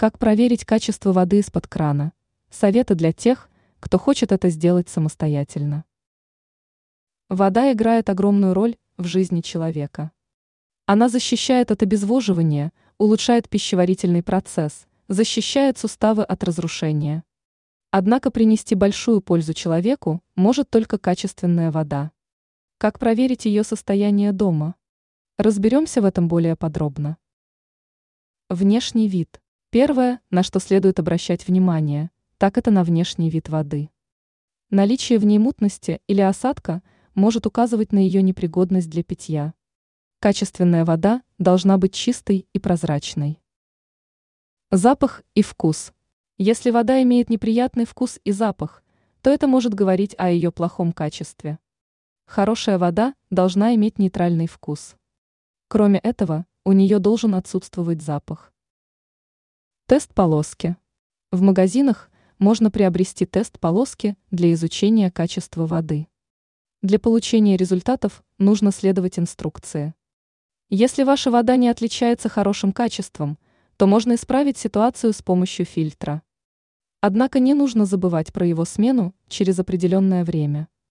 Как проверить качество воды из-под крана? Советы для тех, кто хочет это сделать самостоятельно. Вода играет огромную роль в жизни человека. Она защищает от обезвоживания, улучшает пищеварительный процесс, защищает суставы от разрушения. Однако принести большую пользу человеку может только качественная вода. Как проверить ее состояние дома? Разберемся в этом более подробно. Внешний вид. Первое, на что следует обращать внимание, так это на внешний вид воды. Наличие в ней мутности или осадка может указывать на ее непригодность для питья. Качественная вода должна быть чистой и прозрачной. Запах и вкус. Если вода имеет неприятный вкус и запах, то это может говорить о ее плохом качестве. Хорошая вода должна иметь нейтральный вкус. Кроме этого, у нее должен отсутствовать запах. Тест полоски. В магазинах можно приобрести тест полоски для изучения качества воды. Для получения результатов нужно следовать инструкции. Если ваша вода не отличается хорошим качеством, то можно исправить ситуацию с помощью фильтра. Однако не нужно забывать про его смену через определенное время.